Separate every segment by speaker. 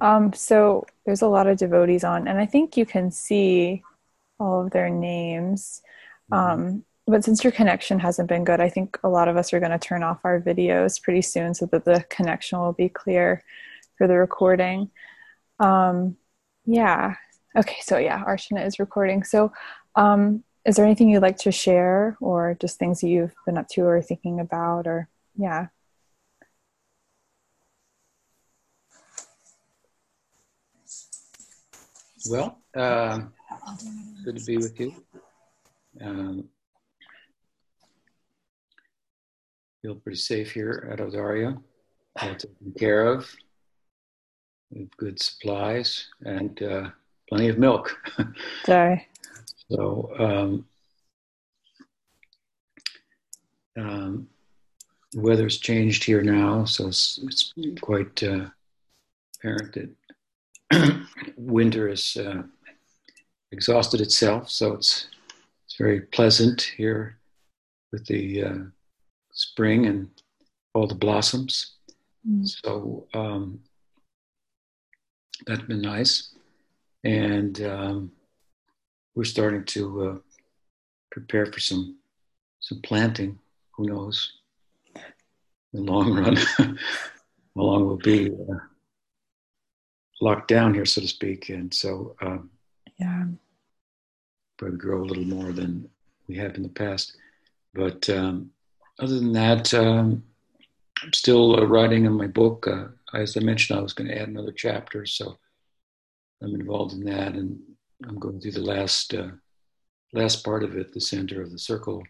Speaker 1: Um, so there's a lot of devotees on, and I think you can see all of their names. Mm-hmm. Um, but since your connection hasn't been good, I think a lot of us are going to turn off our videos pretty soon so that the connection will be clear for the recording. Um, yeah. Okay. So yeah, Archana is recording. So, um, is there anything you'd like to share or just things that you've been up to or thinking about or yeah
Speaker 2: well uh, good to be with you. Um, feel pretty safe here at well taken care of we have good supplies and uh, plenty of milk.
Speaker 1: Sorry.
Speaker 2: So, um, um, the weather's changed here now, so it's, it's quite uh, apparent that winter has uh, exhausted itself. So it's it's very pleasant here with the uh, spring and all the blossoms. Mm. So um, that's been nice, and um, we're starting to uh, prepare for some some planting. Who knows? In the long run, how long we'll be uh, locked down here, so to speak, and so um,
Speaker 1: yeah,
Speaker 2: probably grow a little more than we have in the past. But um, other than that, um, I'm still uh, writing on my book. Uh, as I mentioned, I was going to add another chapter, so I'm involved in that and I'm going through the last uh, last part of it, the center of the circle,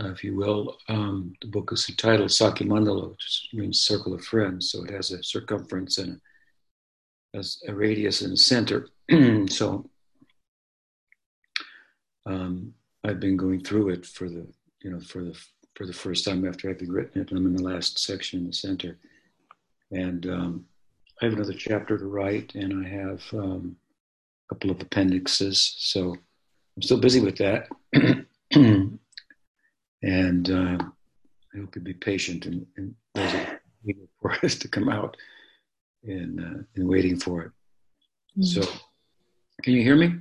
Speaker 2: uh, if you will. Um, the book is entitled Sakhya Mandala, which means circle of friends. So it has a circumference and a, a radius and a center. so um, I've been going through it for the you know for the for the first time after having written it. I'm in the last section in the center, and um, I have another chapter to write, and I have um, a couple of appendixes. So I'm still busy with that. and uh, I hope you'll be patient and, and for us to come out and, uh, and waiting for it. Mm-hmm. So, can you hear me?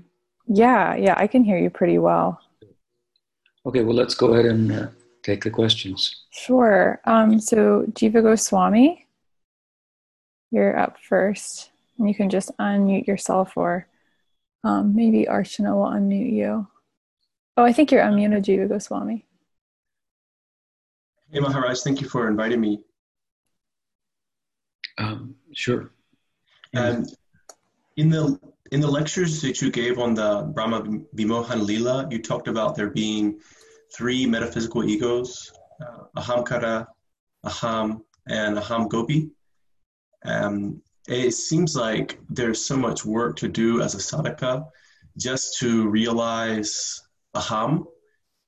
Speaker 1: Yeah, yeah, I can hear you pretty well.
Speaker 2: Okay, well, let's go ahead and uh, take the questions.
Speaker 1: Sure. Um, so, Jiva Goswami, you're up first. And you can just unmute yourself or um, maybe Archana will unmute you. Oh, I think you're unmuted, Jiva Goswami.
Speaker 3: Hey, Maharaj, thank you for inviting me.
Speaker 2: Um, sure.
Speaker 3: Um, in the in the lectures that you gave on the Brahma Vimohan Lila, you talked about there being three metaphysical egos: uh, Ahamkara, Aham, and Aham Gopi. Um, it seems like there's so much work to do as a sadhaka just to realize aham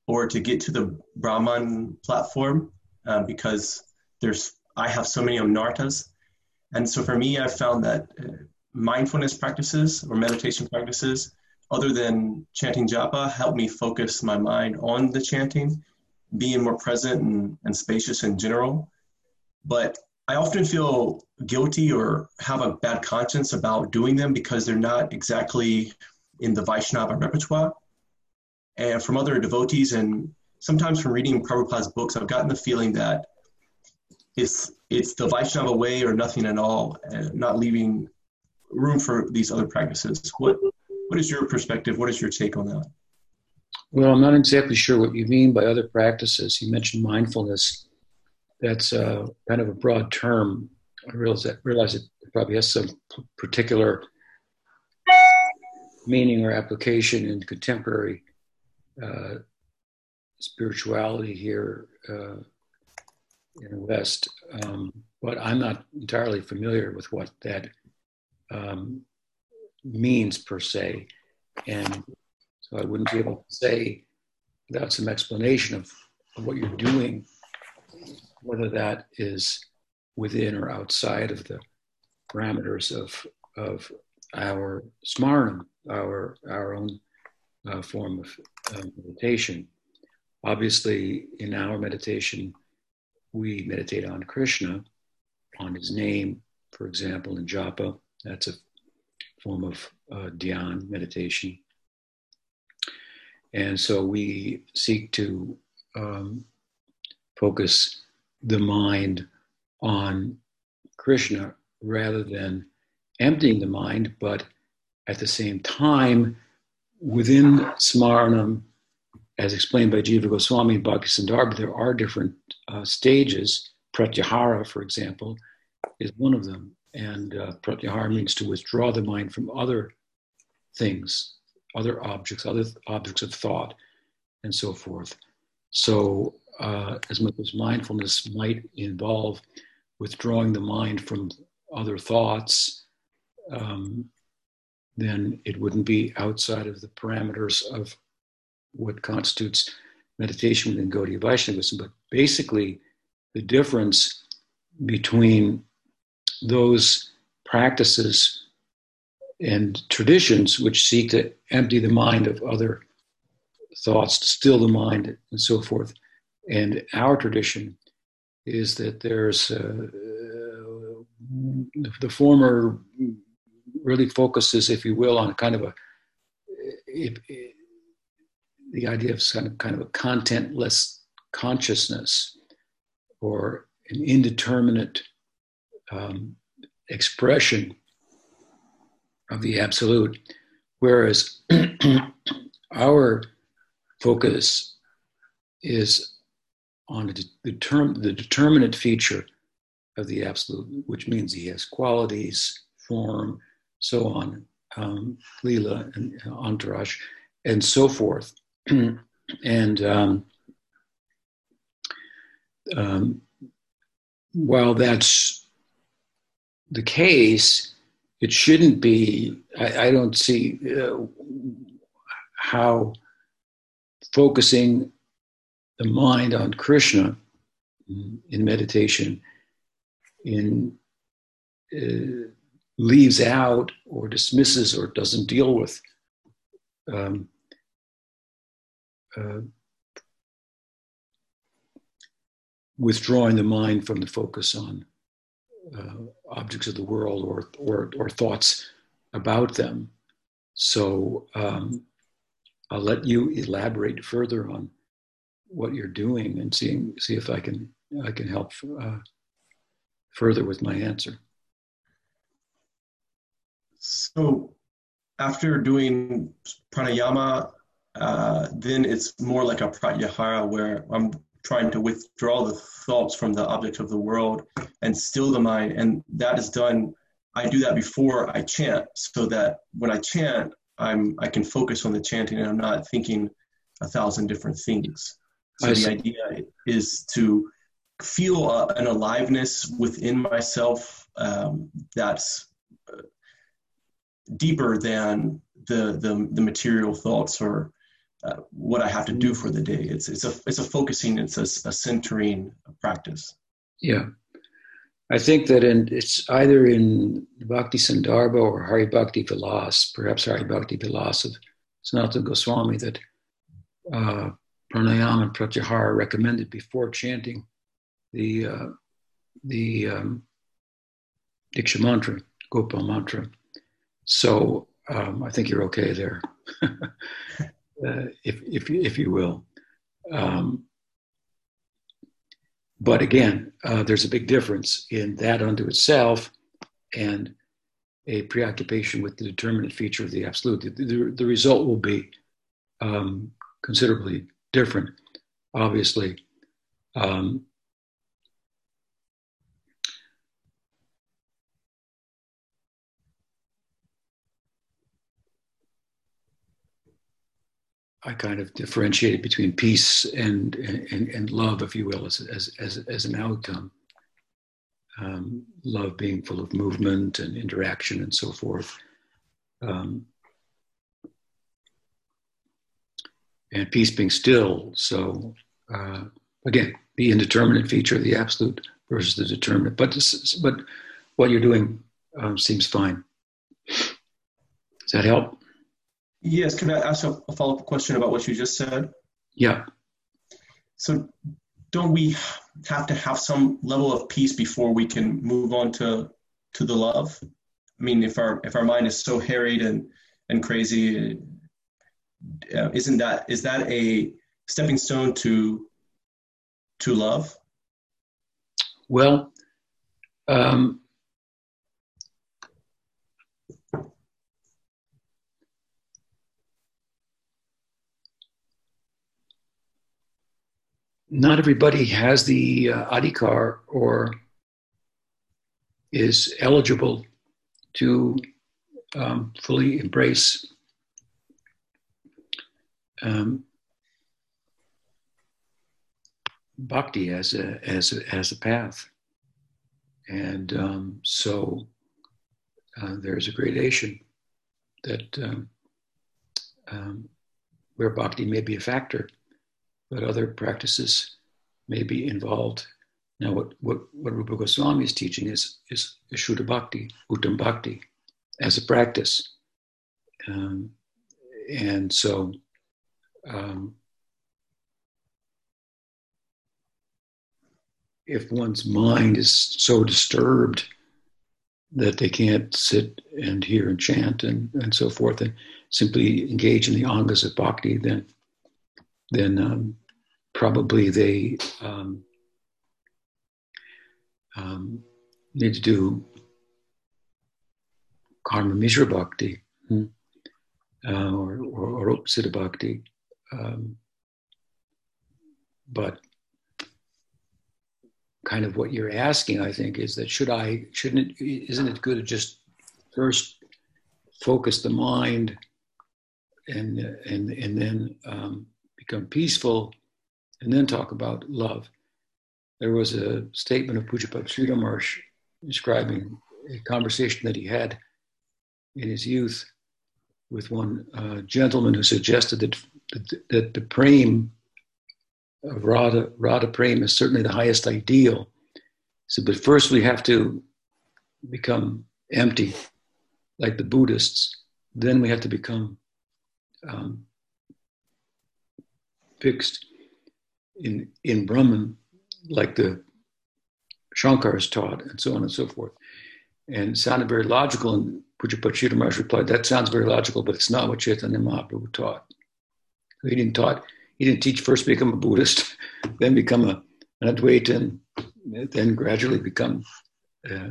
Speaker 3: or to get to the brahman platform uh, because there's i have so many anarthas and so for me I've found that uh, mindfulness practices or meditation practices other than chanting japa help me focus my mind on the chanting being more present and, and spacious in general but I often feel guilty or have a bad conscience about doing them because they're not exactly in the Vaishnava repertoire. And from other devotees and sometimes from reading Prabhupada's books, I've gotten the feeling that it's it's the Vaishnava way or nothing at all, and not leaving room for these other practices. What what is your perspective? What is your take on that?
Speaker 2: Well, I'm not exactly sure what you mean by other practices. You mentioned mindfulness that's uh, kind of a broad term. I realize that realize it probably has some particular meaning or application in contemporary uh, spirituality here uh, in the West, um, but I'm not entirely familiar with what that um, means per se, and so I wouldn't be able to say without some explanation of, of what you're doing whether that is within or outside of the parameters of, of our smarnam, our, our own uh, form of uh, meditation. Obviously, in our meditation, we meditate on Krishna, on his name, for example, in japa, That's a form of uh, dhyan meditation. And so we seek to um, focus the mind on Krishna rather than emptying the mind, but at the same time, within Smaranam, as explained by Jiva Goswami and Bhakti Sandarbha, there are different uh, stages. Pratyahara, for example, is one of them. And uh, pratyahara means to withdraw the mind from other things, other objects, other th- objects of thought, and so forth. So, uh, as much as mindfulness might involve withdrawing the mind from other thoughts, um, then it wouldn't be outside of the parameters of what constitutes meditation within Gaudiya Vaishnavism. But basically, the difference between those practices and traditions which seek to empty the mind of other thoughts, to still the mind, and so forth. And our tradition is that there's uh, the former really focuses, if you will, on kind of a if, the idea of kind of kind of a contentless consciousness or an indeterminate um, expression of the absolute, whereas our focus is on the, the determinate feature of the absolute, which means he has qualities, form, so on, um, and entourage, and so forth. and um, um, while that's the case, it shouldn't be. I, I don't see uh, how focusing the mind on Krishna in meditation in uh, leaves out or dismisses or doesn't deal with um, uh, withdrawing the mind from the focus on uh, objects of the world or, or, or, thoughts about them. So um, I'll let you elaborate further on what you're doing and seeing, see if I can, I can help uh, further with my answer.
Speaker 3: So after doing pranayama, uh, then it's more like a pratyahara where I'm trying to withdraw the thoughts from the object of the world and still the mind. And that is done, I do that before I chant so that when I chant, I'm, I can focus on the chanting and I'm not thinking a thousand different things. So the idea is to feel uh, an aliveness within myself um, that's deeper than the the, the material thoughts or uh, what I have to do for the day. It's it's a it's a focusing. It's a, a centering practice.
Speaker 2: Yeah, I think that in, it's either in Bhakti Sandarbha or Hari Bhakti Vilas, perhaps Hari Bhakti Vilas of Sanatana Goswami, that uh, pranayama and pratyahara recommended before chanting the uh, the um, Diksha mantra, Gopal mantra. So um, I think you're okay there, uh, if, if, if you will. Um, but again, uh, there's a big difference in that unto itself and a preoccupation with the determinate feature of the absolute. The, the, the result will be um, considerably different, obviously. Um, I kind of differentiated between peace and, and, and love, if you will, as, as, as, as an outcome. Um, love being full of movement and interaction and so forth. Um, and peace being still. So, uh, again, the indeterminate feature of the absolute versus the determinate. But, but what you're doing um, seems fine. Does that help?
Speaker 3: Yes, can I ask a, follow up question about what you just said?
Speaker 2: Yeah.
Speaker 3: So, don't we have to have some level of peace before we can move on to to the love? I mean, if our if our mind is so harried and and crazy, uh, isn't that is that a stepping stone to to love?
Speaker 2: Well, um, not everybody has the uh, adhikar or is eligible to um, fully embrace um, bhakti as a as a, as a path, and um, so uh, there's a gradation that um, um, where bhakti may be a factor but other practices may be involved. Now, what, what, what Rupa Goswami is teaching is, is, Shuddha Bhakti, Uttam Bhakti, as a practice. Um, and so, um, if one's mind is so disturbed that they can't sit and hear and chant and, and so forth and simply engage in the angas of bhakti, then then um, probably they um, um, need to do karma mishra bhakti hmm, uh, or, or, or Siddha bhakti. Um, but kind of what you're asking, I think, is that should I, shouldn't it, isn't it good to just first focus the mind and, and, and then um, become peaceful and then talk about love. There was a statement of Pujyapad Sridhar describing a conversation that he had in his youth with one uh, gentleman who suggested that, that, that the prem of Radha, Radha prem is certainly the highest ideal. So, but first we have to become empty, like the Buddhists. Then we have to become um, fixed in, in Brahman, like the Shankars taught, and so on and so forth. And sounded very logical, and Pujapachita Maharaj replied, That sounds very logical, but it's not what Chaitanya Mahaprabhu taught. He didn't taught, he didn't teach first become a Buddhist, then become a, an Advaitin, then gradually become uh,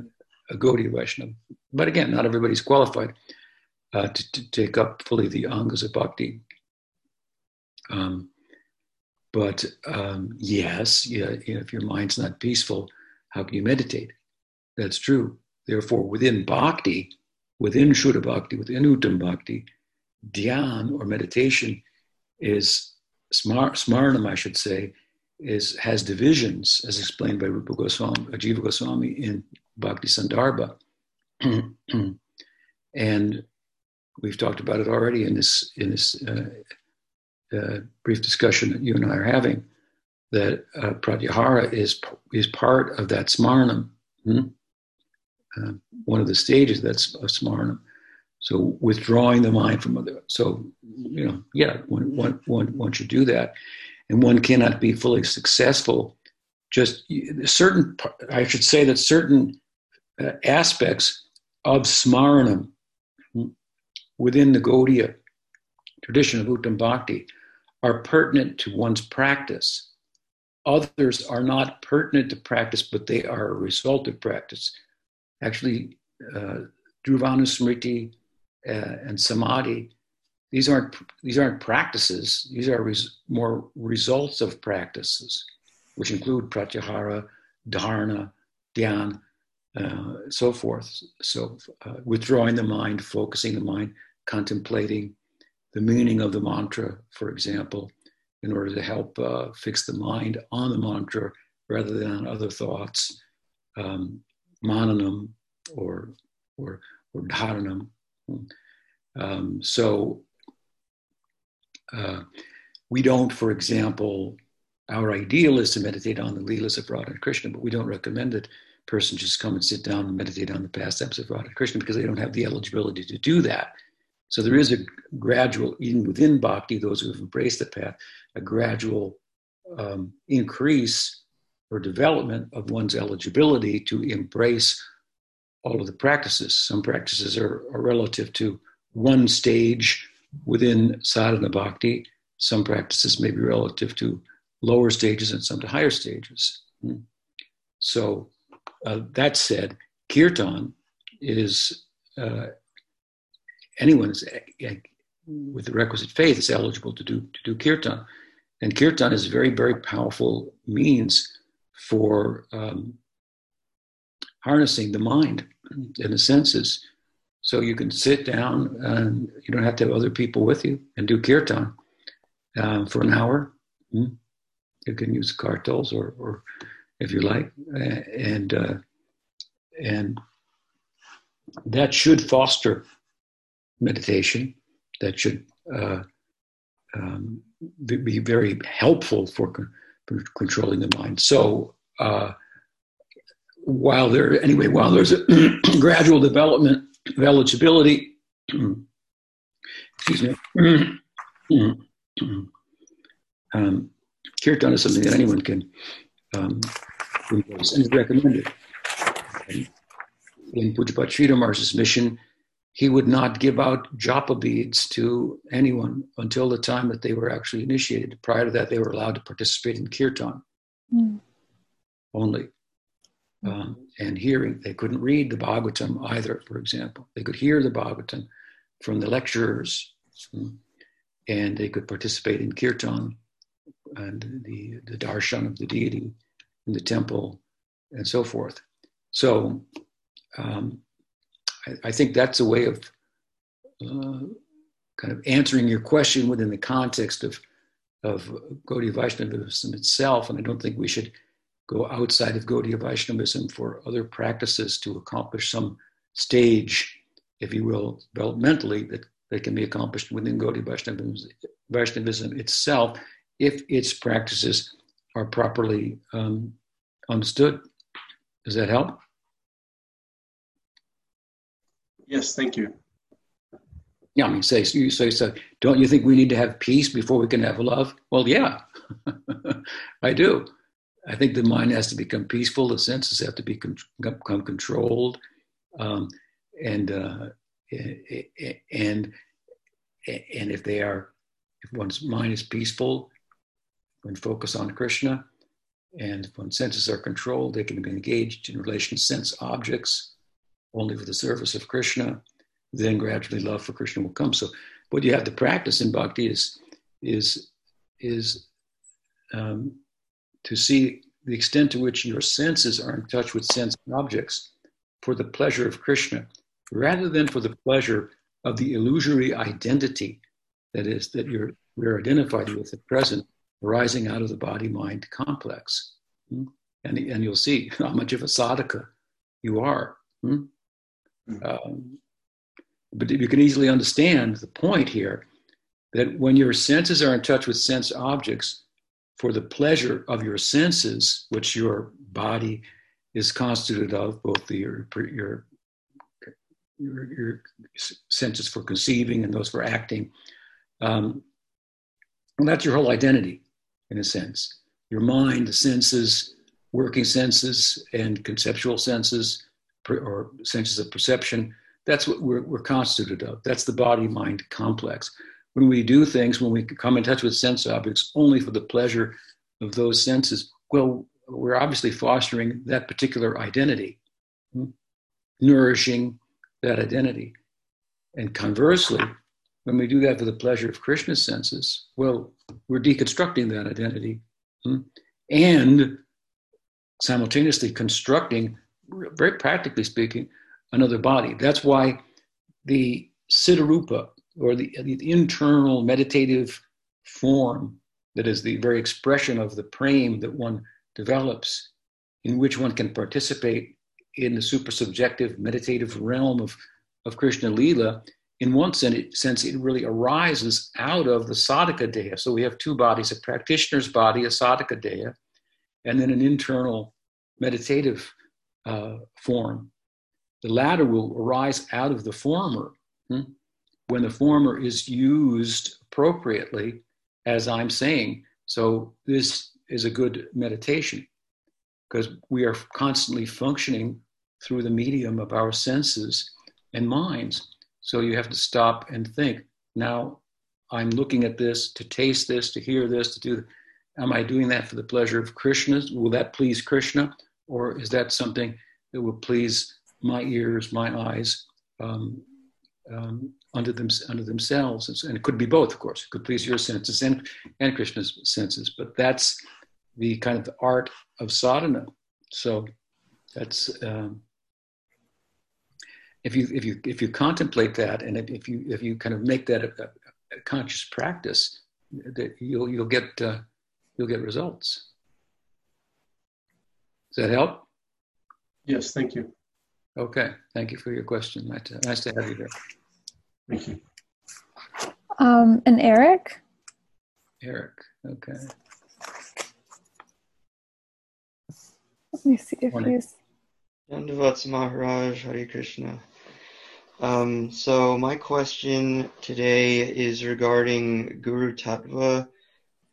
Speaker 2: a Gaudiya Vaishnava. But again, not everybody's qualified uh, to, to, take up fully the angas of bhakti. Um, but um, yes, yeah, if your mind's not peaceful, how can you meditate? That's true. Therefore, within bhakti, within Shuddha Bhakti, within Uttam Bhakti, dhyan or meditation is smar- smarnam, I should say, is has divisions as explained by Rupa Goswami, Jiva Goswami in Bhakti Sandarbha. and we've talked about it already in this in this uh, uh, brief discussion that you and I are having, that uh, pratyahara is is part of that smarnam, hmm? uh, one of the stages that's of smarnam. So withdrawing the mind from other. So you know, yeah, one, one, one, one should do that, and one cannot be fully successful. Just certain, I should say that certain uh, aspects of smarnam hmm, within the Gaudiya tradition of Uttam Bhakti are pertinent to one's practice. Others are not pertinent to practice, but they are a result of practice. Actually, uh, Dhruvanusmriti uh, and Samadhi, these aren't, these aren't practices, these are res- more results of practices, which include pratyahara, dharana, dhyan, uh, so forth. So, uh, withdrawing the mind, focusing the mind, contemplating, the meaning of the mantra, for example, in order to help uh, fix the mind on the mantra rather than on other thoughts, um, mananam or, or, or dharanam. Um, so uh, we don't, for example, our ideal is to meditate on the Leelas of Radha and Krishna, but we don't recommend that person just come and sit down and meditate on the pastimes of Radha and Krishna because they don't have the eligibility to do that. So there is a gradual, even within bhakti, those who have embraced the path, a gradual um, increase or development of one's eligibility to embrace all of the practices. Some practices are, are relative to one stage within sadhana bhakti. Some practices may be relative to lower stages and some to higher stages. Hmm. So, uh, that said, kirtan is uh, anyone is, uh, with the requisite faith is eligible to do to do kirtan, and kirtan is a very very powerful means for um, harnessing the mind and the senses. So you can sit down and you don't have to have other people with you and do kirtan um, for an hour. Hmm. You can use kartals or, or if you like, and uh, and that should foster meditation. That should uh, um, be very helpful for, for, controlling the mind. So uh, while there, anyway, while there's a gradual development of eligibility, excuse me, um, kirtan is something that anyone can um, and is recommended. In Pujyapad Sridhar mission, he would not give out japa beads to anyone until the time that they were actually initiated. Prior to that, they were allowed to participate in kirtan mm. only. Um, and hearing. They couldn't read the Bhagavatam either, for example. They could hear the Bhagavatam from the lecturers, hmm, and they could participate in kirtan and the, the darshan of the deity in the temple and so forth. So um, I, think that's a way of uh, kind of answering your question within the context of, of Gaudiya Vaishnavism itself. And I don't think we should go outside of Gaudiya Vaishnavism for other practices to accomplish some stage, if you will, developmentally that, that can be accomplished within Gaudiya Vaishnavism, Vaishnavism itself if its practices are properly um, understood. Does that help?
Speaker 3: Yes, thank you.
Speaker 2: Yeah, I mean, say you say so. Don't you think we need to have peace before we can have love? Well, yeah, I do. I think the mind has to become peaceful. The senses have to become, become controlled, um, and uh, and and if they are, if one's mind is peaceful, when focus on Krishna, and when senses are controlled, they can be engaged in relation to sense objects only for the service of Krishna. Then gradually love for Krishna will come. So what you have to practice in bhakti is is is um, to see the extent to which your senses are in touch with sense objects for the pleasure of Krishna, rather than for the pleasure of the illusory identity that is that you're we're identified with at present, arising out of the body-mind complex. Hmm? And, and you'll see how much of a sadhaka you are. Hmm? Hmm. Um, but you can easily understand the point here that when your senses are in touch with sense objects, for the pleasure of your senses, which your body is constituted of, both the, your, your, your, your senses for conceiving and those for acting. Um, and that's your whole identity, in a sense. Your mind, the senses, working senses, and conceptual senses, or senses of perception, that's what we're, we're constituted of. That's the body mind complex when we do things, when we come in touch with sense objects only for the pleasure of those senses, well, we're obviously fostering that particular identity, hmm? nourishing that identity. And conversely, when we do that for the pleasure of Krishna's senses, well, we're deconstructing that identity hmm? and simultaneously constructing, very practically speaking, another body. That's why the Siddharupa, or the, the internal meditative form that is the very expression of the prem that one develops, in which one can participate in the supersubjective meditative realm of, of Krishna Lila, in one sense, it really arises out of the sadhaka deha. So we have two bodies a practitioner's body, a sadhaka deha, and then an internal meditative uh, form. The latter will arise out of the former. Hmm? when the former is used appropriately, as I'm saying. So, this is a good meditation because we are constantly functioning through the medium of our senses and minds. So you have to stop and think. Now I'm looking at this to taste this, to hear this, to do. Am I doing that for the pleasure of Krishna? Will that please Krishna, or is that something that will please my ears, my eyes, um, um, under them under themselves? And it could be both, of course. It could please your senses and and Krishna's senses. But that's the kind of the art of sadhana. So that's um, if you if you if you contemplate that and if you if you kind of make that a, a conscious practice, that you'll you'll get uh, you'll get results. Does that help?
Speaker 3: Yes, thank you.
Speaker 2: Okay, thank you for your question. Nice to, nice to have you here.
Speaker 3: Thank you.
Speaker 1: Um, and Eric?
Speaker 2: Eric, okay.
Speaker 1: Let me see if
Speaker 2: Morning.
Speaker 1: he's.
Speaker 4: Dandavats Maharaj, Hare Krishna. Um, so my question today is regarding Guru Tattva.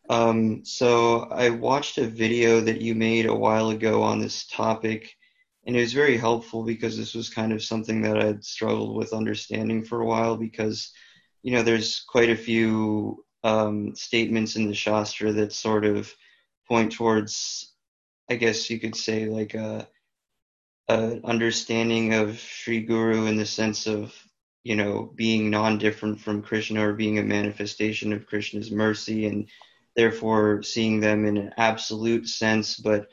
Speaker 4: Um, so I watched a video that you made a while ago on this topic, and it was very helpful because this was kind of something that I'd struggled with understanding for a while because, you know, there's quite a few um, statements in the Shastra that sort of point towards, I guess you could say, like a a understanding of Sri Guru in the sense of you know being non-different from Krishna or being a manifestation of Krishna's mercy and therefore seeing them in an absolute sense. But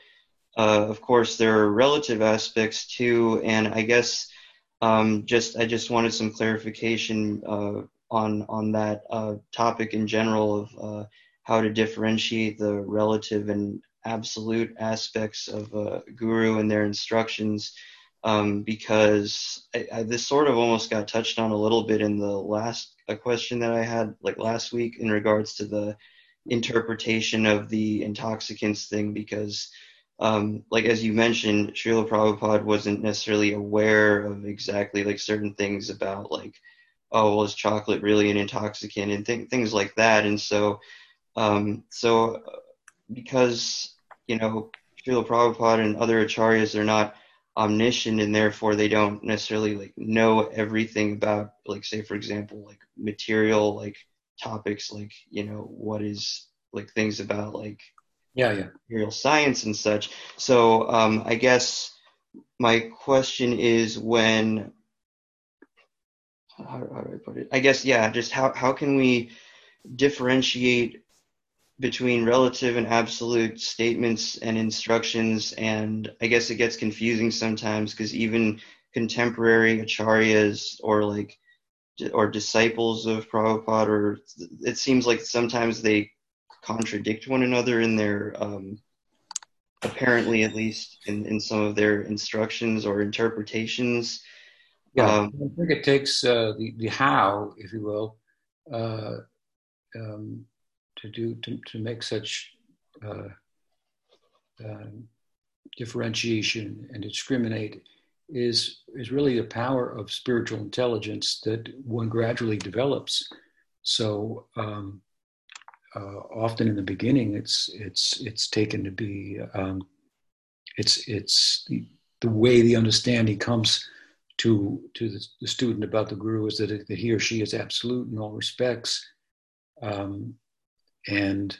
Speaker 4: uh, of course there are relative aspects too. And I guess um, just I just wanted some clarification uh, on on that uh, topic in general of uh, how to differentiate the relative and absolute aspects of a guru and their instructions. Um, because I, I, this sort of almost got touched on a little bit in the last a question that I had like last week in regards to the interpretation of the intoxicants thing because um, like as you mentioned, Srila Prabhupada wasn't necessarily aware of exactly like certain things about like, oh, well, is chocolate really an intoxicant and th- things like that. And so, um, so because you know Srila Prabhupada and other acharyas are not omniscient and therefore they don't necessarily like know everything about like say for example like material like topics like you know what is like things about like
Speaker 2: Yeah, yeah.
Speaker 4: material science and such. So um i guess my question is when how, how do i put it? I guess yeah just how, how can we differentiate between relative and absolute statements and instructions? And i guess it gets confusing sometimes because even contemporary acharyas or like or disciples of Prabhupada or it seems like sometimes they contradict one another in their um, apparently at least in, in some of their instructions or interpretations.
Speaker 2: Yeah,
Speaker 4: Um,
Speaker 2: I think it takes uh, the, the how, if you will, uh, um, to do to, to make such uh, um, differentiation and discriminate is is really the power of spiritual intelligence that one gradually develops. So um, uh, often in the beginning, it's it's it's taken to be um, it's it's the, the way the understanding comes to to the, the student about the guru is that, it, that he or she is absolute in all respects, um, and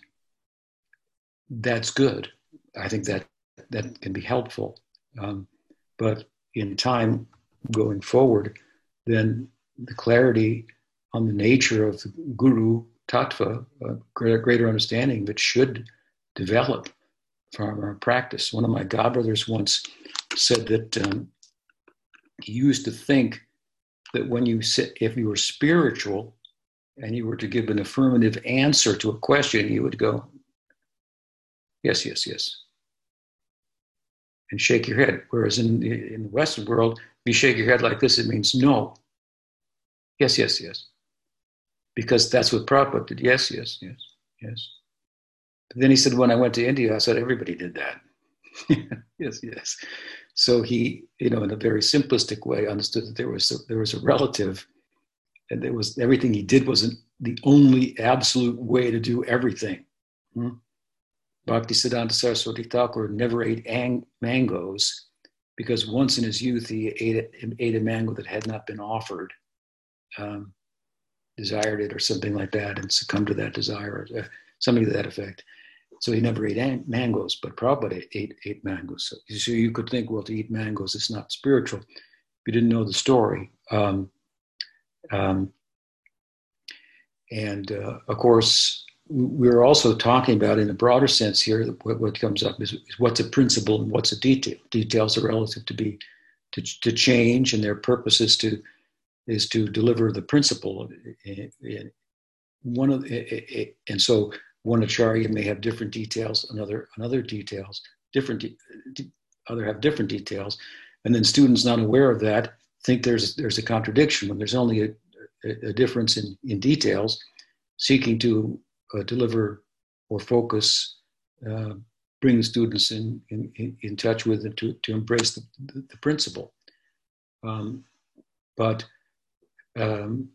Speaker 2: that's good. I think that that can be helpful, um, but in time going forward, then the clarity on the nature of the guru tattva, a greater, understanding that should develop from our practice. One of my godbrothers once said that um, he used to think that when you sit, if you were spiritual and you were to give an affirmative answer to a question, you would go, yes, yes, yes, and shake your head. Whereas in, in the Western world, if you shake your head like this, it means no. Yes, yes, yes. Because that's what Prabhupada did. Yes, yes, yes, yes. But then he said, when I went to India, I said, everybody did that. yes, yes. So he, you know, in a very simplistic way, understood that there was a, there was a relative, and there was everything he did wasn't the only absolute way to do everything. Hmm? Bhaktisiddhanta Saraswati Thakur never ate ang- mangoes, because once in his youth he ate, ate a mango that had not been offered, um, desired it or something like that, and succumbed to that desire, or uh, something to that effect. So he never ate mangoes, but Prabhupada ate, ate mangoes. So, so, you could think, well, to eat mangoes is not spiritual. If you didn't know the story. Um, um, and uh, of course, we're also talking about, in a broader sense here, what, what comes up is, is, what's a principle and what's a detail. Details are relative to be to, to change, and their purpose is to is to deliver the principle. One of and so one acharya may have different details, another another details, different other have different details, and then students not aware of that think there's there's a contradiction when there's only a, a, difference in, in details, seeking to uh, deliver or focus, uh, bring students in, in, in touch with and to, to embrace the, the, the principle. Um, but um,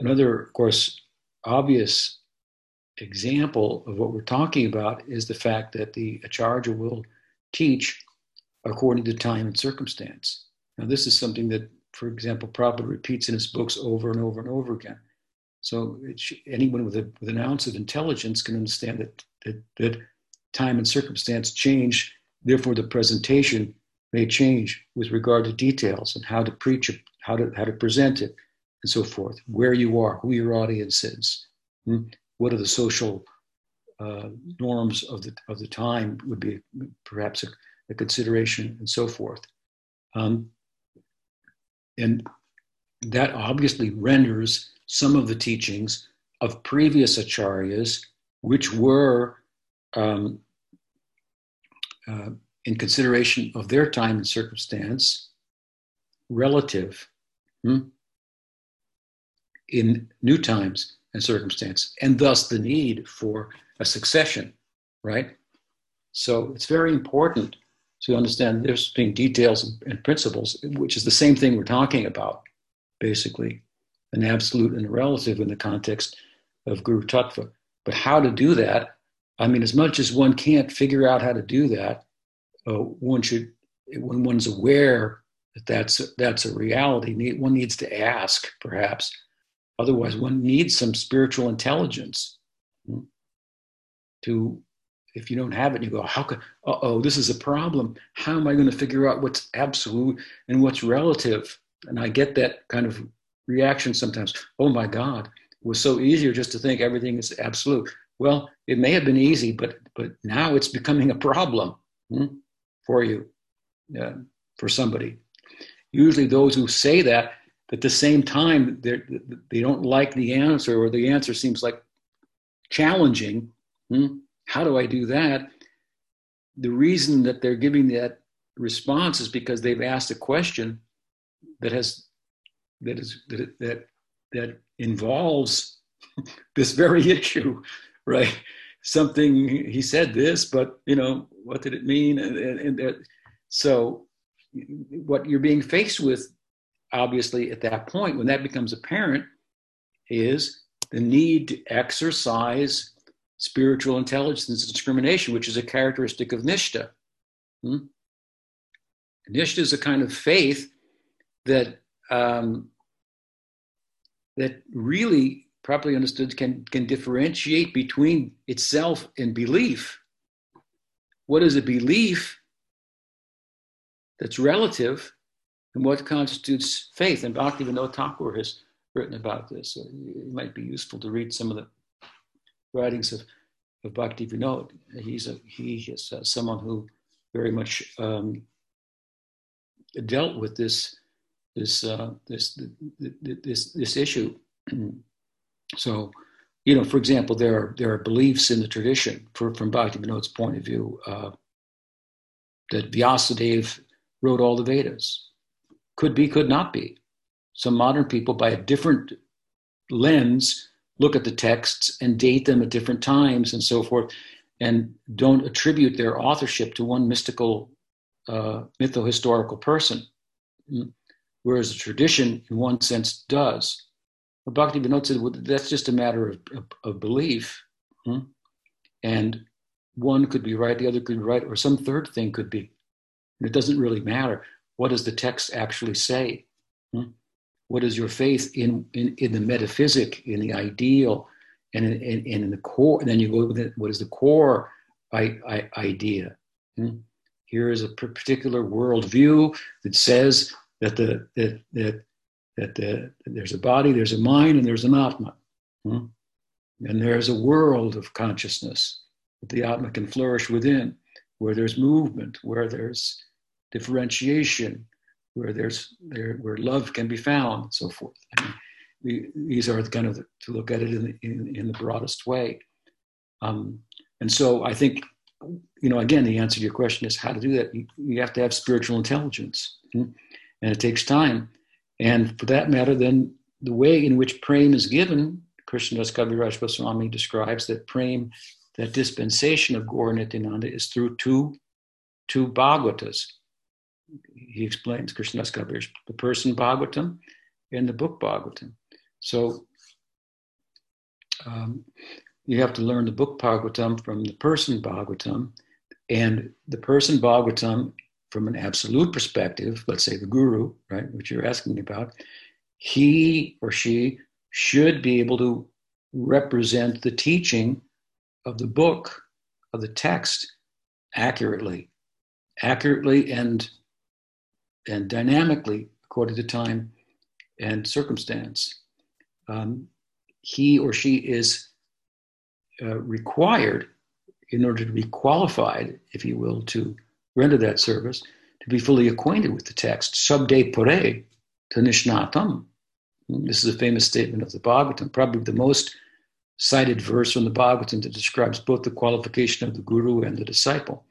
Speaker 2: another, of course, obvious example of what we're talking about is the fact that the acharya will teach according to time and circumstance. Now, this is something that, for example, Prabhupada repeats in his books over and over and over again. So anyone with, a, with an ounce of intelligence can understand that, that, that time and circumstance change. Therefore, the presentation may change with regard to details and how to preach it, how to, how to present it, and so forth. Where you are, who your audience is, hmm? what are the social uh, norms of the, of the time would be perhaps a, a consideration, and so forth. Um, and that obviously renders some of the teachings of previous acharyas, which were um, uh, in consideration of their time and circumstance, relative hmm, in new times and circumstance, and thus the need for a succession, right? So it's very important to understand there's being details and principles, which is the same thing we're talking about, basically an absolute and a relative in the context of Guru Tattva. But how to do that, I mean, as much as one can't figure out how to do that, uh, one should, when one's aware that that's, that's a reality, one needs to ask, perhaps. Otherwise, one needs some spiritual intelligence hmm, to if you don't have it, you go, how could, uh oh, this is a problem. How am I going to figure out what's absolute and what's relative? And I get that kind of reaction sometimes. Oh my God, it was so easier just to think everything is absolute. Well, it may have been easy, but but now it's becoming a problem hmm, for you, uh, for somebody. Usually, those who say that at the same time they don't like the answer, or the answer seems like challenging. Hmm, how do I do that? The reason that they're giving that response is because they've asked a question that has that is that that, that involves this very issue, right? Something he said this, but you know what did it mean? And, and, and so, what you're being faced with, obviously, at that point when that becomes apparent, is the need to exercise spiritual intelligence and discrimination, which is a characteristic of Nishta. Hmm? Nishta is a kind of faith that um, that really, properly understood, can, can differentiate between itself and belief. What is a belief that's relative, and what constitutes faith? And Bhakti Bhaktivinoda Thakur has written about this. So it might be useful to read some of the writings of, of Bhaktivinoda. He's a, he is uh, someone who very much um, dealt with this this uh, this this this issue. so, you know, for example, there are there are beliefs in the tradition, for, from Bhaktivinoda's point of view, uh, that Vyasadeva wrote all the Vedas. Could be, could not be. Some modern people, by a different lens, look at the texts and date them at different times and so forth, and don't attribute their authorship to one mystical, uh, mytho-historical person. Mm whereas the tradition, in one sense, does. But Bhakti Vinod said well, that's just a matter of, of, of belief. Hmm? And one could be right, the other could be right, or some third thing could be. And it doesn't really matter. What does the text actually say? Hmm? What is your faith in, in, in the metaphysic, in the ideal, and in, in, in the core? And then you go with it, what is the core I, I, idea? Hmm? Here is a particular worldview that says that the that that that, the, there's a body, there's a mind, and there's an atma, hmm? and there's a world of consciousness that the atma can flourish within, where there's movement, where there's differentiation, where there's there where love can be found, and so forth. These are the kind of the, to look at it in, in, in the broadest way. Um, and so I think you know, again, the answer to your question is how to do that. You, you have to have spiritual intelligence, hmm? And it takes time. And for that matter, then the way in which prema is given, Krishnadas Kaviraj Goswami describes that prema, that dispensation of Gaura Nityananda, is through two, two Bhagavatas. He explains Krishnadas Kaviraj, the person Bhagavatam and the book Bhagavatam. So um, you have to learn the book Bhagavatam from the person Bhagavatam, and the person Bhagavatam from an absolute perspective, let's say the guru, right, which you're asking about, he or she should be able to represent the teaching of the book, of the text accurately, accurately and and dynamically according to time and circumstance. Um, he or she is uh, required in order to be qualified, if you will, to render that service, to be fully acquainted with the text. Shabde pure tanishnatam. This is a famous statement of the Bhagavatam, probably the most cited verse from the Bhagavatam that describes both the qualification of the guru and the disciple.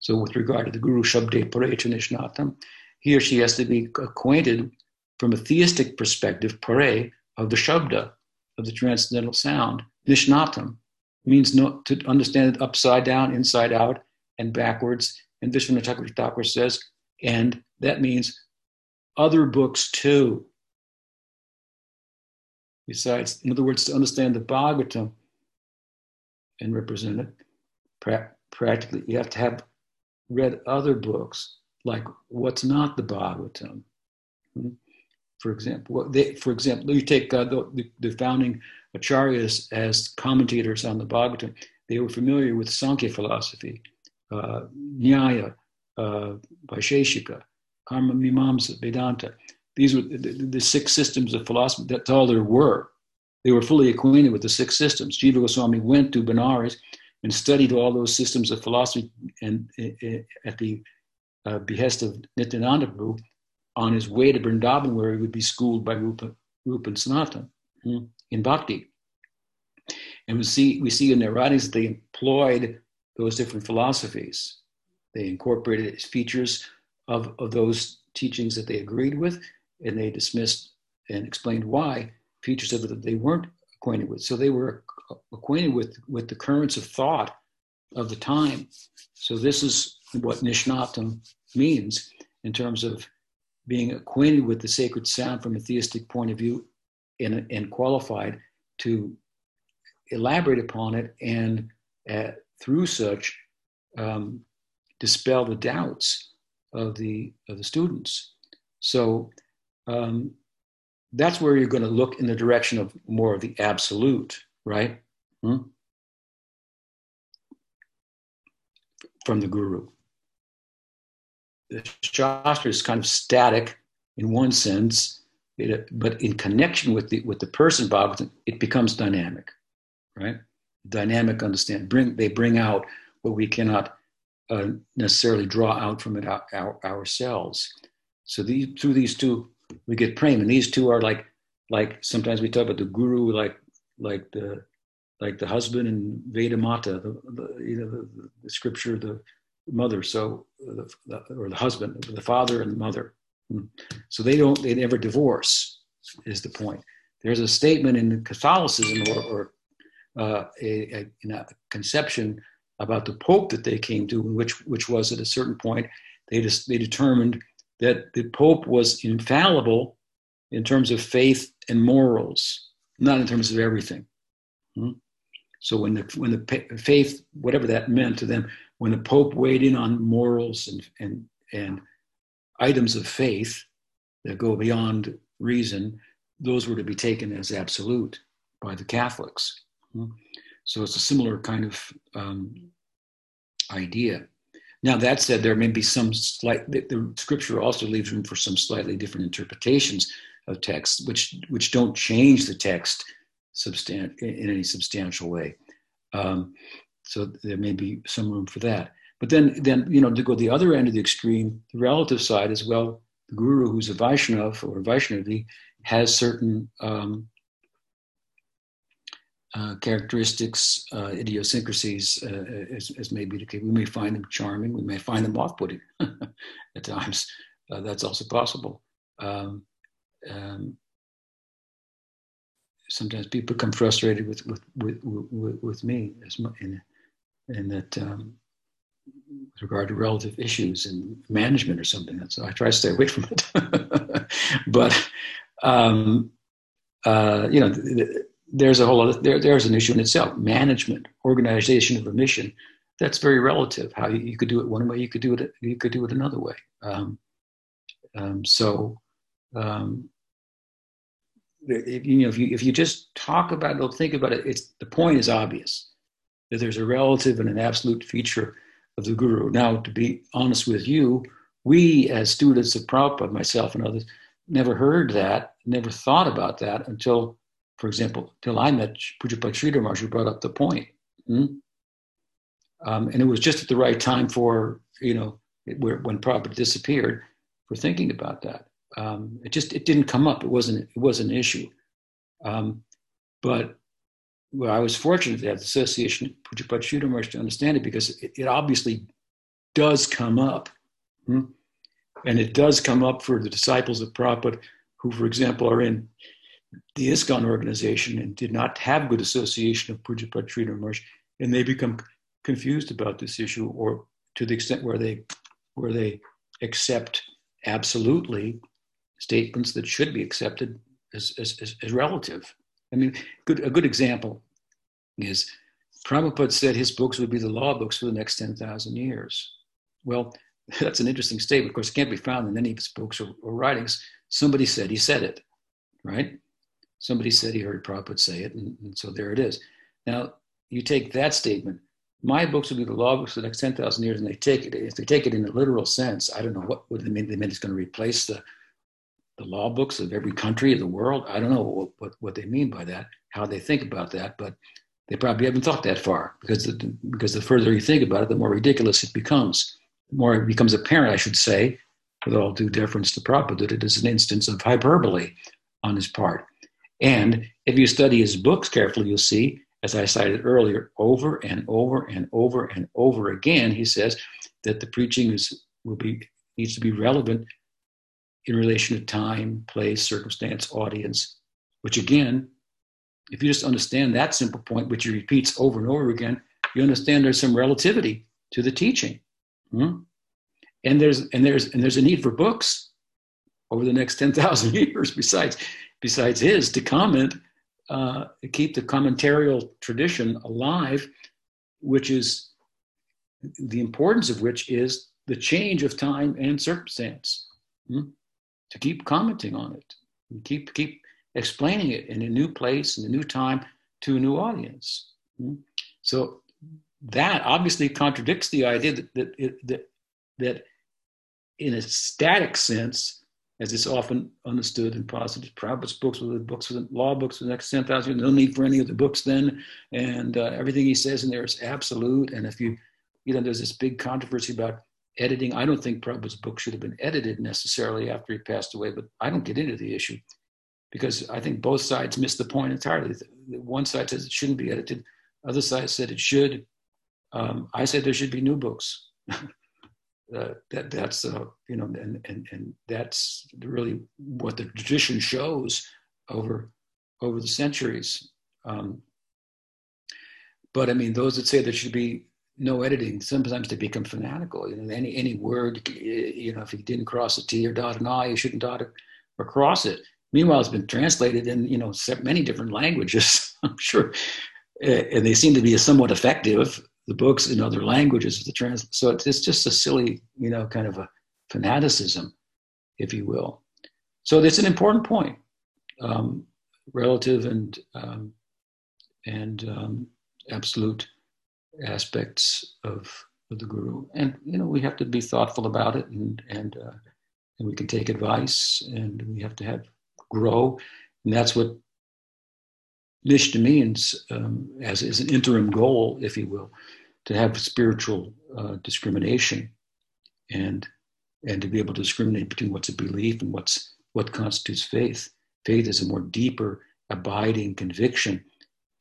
Speaker 2: So, with regard to the guru, Shabde pure tanishnatam, he or she has to be acquainted from a theistic perspective, pare, of the Shabda, of the transcendental sound, Nishnatam, means not to understand it upside down, inside out, and backwards. And Vishwanath Thakur says, and that means other books too. Besides, in other words, to understand the Bhagavatam and represent it, pra- practically, you have to have read other books like what's not the Bhagavatam. Hmm? For example, they, for example, you take uh, the, the, founding acharyas as commentators on the Bhagavatam. They were familiar with Sankhya philosophy, uh, Nyaya, uh, Vaisheshika, Karma Mimamsa, Vedanta. These were the, the, six systems of philosophy. That's all there were. They were fully acquainted with the six systems. Jiva Goswami went to Benares and studied all those systems of philosophy and uh, at the uh, behest of Nityananda Prabhu on his way to Vrindavan, where he would be schooled by Rupa, Rupa and Sanatan hmm, in bhakti. And we see, we see in their writings that they employed those different philosophies. They incorporated features of, of those teachings that they agreed with, and they dismissed and explained why features of it that they weren't acquainted with. So they were acquainted with, with the currents of thought of the time. So this is what Nishnatam means in terms of being acquainted with the sacred sound from a theistic point of view and, and qualified to elaborate upon it and uh, through such um, dispel the doubts of the of the students. So um, that's where you're going to look in the direction of more of the absolute, right? Hmm? From the guru the Shastra is kind of static in one sense, it, but in connection with the with the person Bhagavatam, it becomes dynamic, right? Dynamic understand. Bring they bring out what we cannot uh, necessarily draw out from it our, our, ourselves. So these through these two we get prema, and these two are like like sometimes we talk about the guru like like the like the husband and Veda Mata, the, the you know the, the scripture, the mother, so the, or the husband, the father and the mother. Hmm. So they don't, they never divorce, is the point. There's a statement in Catholicism or, or uh, a, a, a, conception about the Pope that they came to, which which was at a certain point they just they determined that the Pope was infallible in terms of faith and morals, not in terms of everything. Hmm? So when the when the faith, whatever that meant to them, when the Pope weighed in on morals and, and, and items of faith that go beyond reason, those were to be taken as absolute by the Catholics. So it's a similar kind of um, idea. Now, that said, there may be some slight, the, the, scripture also leaves room for some slightly different interpretations of text, which, which don't change the text substan- in any substantial way. Um, so there may be some room for that. But then, then you know, to go the other end of the extreme, the relative side as well, the guru who's a Vaishnav or Vaishnavi has certain um, uh, characteristics, uh, idiosyncrasies, uh, as, as may be the case. We may find them charming, we may find them off putting at times. Uh, that's also possible. Um, um, sometimes people become frustrated with, with, with, with, with me as in, in that um, with regard to relative issues and management or something. So I try to stay away from it. but, um, uh, you know, there's a whole other, there, there's an issue in itself. Management, organization of a mission, that's very relative. How you, you could do it one way, you could do it, you could do it another way. Um, um, so, um, if, you know, if you if you just talk about it, or think about it, it's the point is obvious that there's a relative and an absolute feature of the guru. Now, to be honest with you, we as students of Prabhupada, myself and others, never heard that, never thought about that until for example, till I met Pujyapad Sridhar who brought up the point. Hmm? Um, and it was just at the right time for, you know, where, when Prabhupada disappeared, for thinking about that. Um, it just, it didn't come up. It wasn't, it wasn't an issue. Um, but well, I was fortunate to have the association of Pujyapad Sridhar to understand it because it, it obviously does come up. Hmm? And it does come up for the disciples of Prabhupada who, for example, are in the ISKCON organization and did not have good association of Pujyapad Sridhar Maharaj, and they become confused about this issue, or to the extent where they where they accept absolutely statements that should be accepted as, as, as, as relative. I mean, good, a good example is Prabhupada said his books would be the law books for the next 10,000 years. Well, that's an interesting statement. Of course, it can't be found in any of his books or, or writings. Somebody said he said it, right? Somebody said he heard Prabhupada say it, and, and, so there it is. Now, you take that statement, my books will be the law books for the next 10,000 years, and they take it, if they take it in a literal sense, I don't know what would they mean. They mean it's going to replace the, the law books of every country of the world. I don't know what, what, what they mean by that, how they think about that, but they probably haven't thought that far because the, because the further you think about it, the more ridiculous it becomes. The more it becomes apparent, I should say, with all due deference to Prabhupada, that it is an instance of hyperbole on his part. And if you study his books carefully, you'll see, as I cited earlier, over and over and over and over again, he says that the preaching is will be needs to be relevant in relation to time, place, circumstance, audience, which again, if you just understand that simple point, which he repeats over and over again, you understand there's some relativity to the teaching. Hmm? And there's and there's and there's a need for books over the next 10,000 years besides besides his to comment, uh, keep the commentarial tradition alive, which is the importance of which is the change of time and circumstance. Hmm? To keep commenting on it, and keep keep explaining it in a new place, in a new time, to a new audience. Hmm? So that obviously contradicts the idea that that, that that in a static sense as it's often understood in positive Prabhupada's books, with the books, with the law books the next 10,000 years, no need for any of the books then. And uh, everything he says in there is absolute. And if you, you know, there's this big controversy about editing. I don't think Prabhupada's book should have been edited necessarily after he passed away, but I don't get into the issue because I think both sides miss the point entirely. One side says it shouldn't be edited, other side said it should. Um, I said there should be new books. uh, that that's uh, you know and, and and that's really what the tradition shows over over the centuries. Um, but i mean those that say there should be no editing sometimes they become fanatical. You know any any word you know if you didn't cross a t or dot an i you shouldn't dot it or cross it. Meanwhile it's been translated in you know many different languages i'm sure. And they seem to be somewhat effective the books in other languages the trans so it's just a silly you know kind of a fanaticism, if you will. So that's an important point, um, relative and um, and um, absolute aspects of, of the guru. And you know, we have to be thoughtful about it, and and uh, and we can take advice, and we have to have grow, and that's what Nishta means um, as, as an interim goal, if you will, to have spiritual uh, discrimination and and to be able to discriminate between what's a belief and what's what constitutes faith. Faith is a more deeper, abiding conviction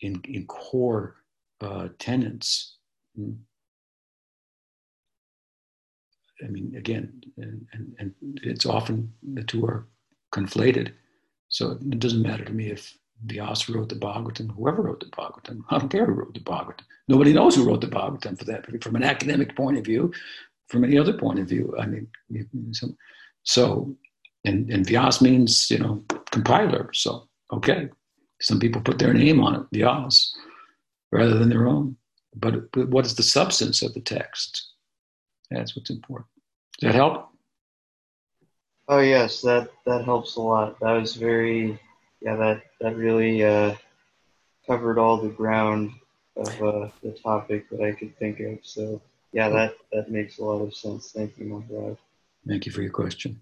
Speaker 2: in, in core uh, tenets. Hmm. I mean, again, and, and, and it's often the two are conflated. So it doesn't matter to me if Vyasa wrote the Bhagavatam, whoever wrote the Bhagavatam. I don't care who wrote the Bhagavatam. Nobody knows who wrote the Bhagavatam for that. From an academic point of view, from any other point of view. I mean, so, so and, and Vyas means, you know, compiler. So, okay. Some people put their name on it, Vyas, rather than their own. But, but what is the substance of the text? That's what's important. Does that help?
Speaker 4: Oh yes, that that helps a lot. That was very, yeah, that that really uh, covered all the ground of uh, the topic that I could think of. So yeah, that that makes a lot of sense. Thank you, Maharaj.
Speaker 2: Thank you for your question.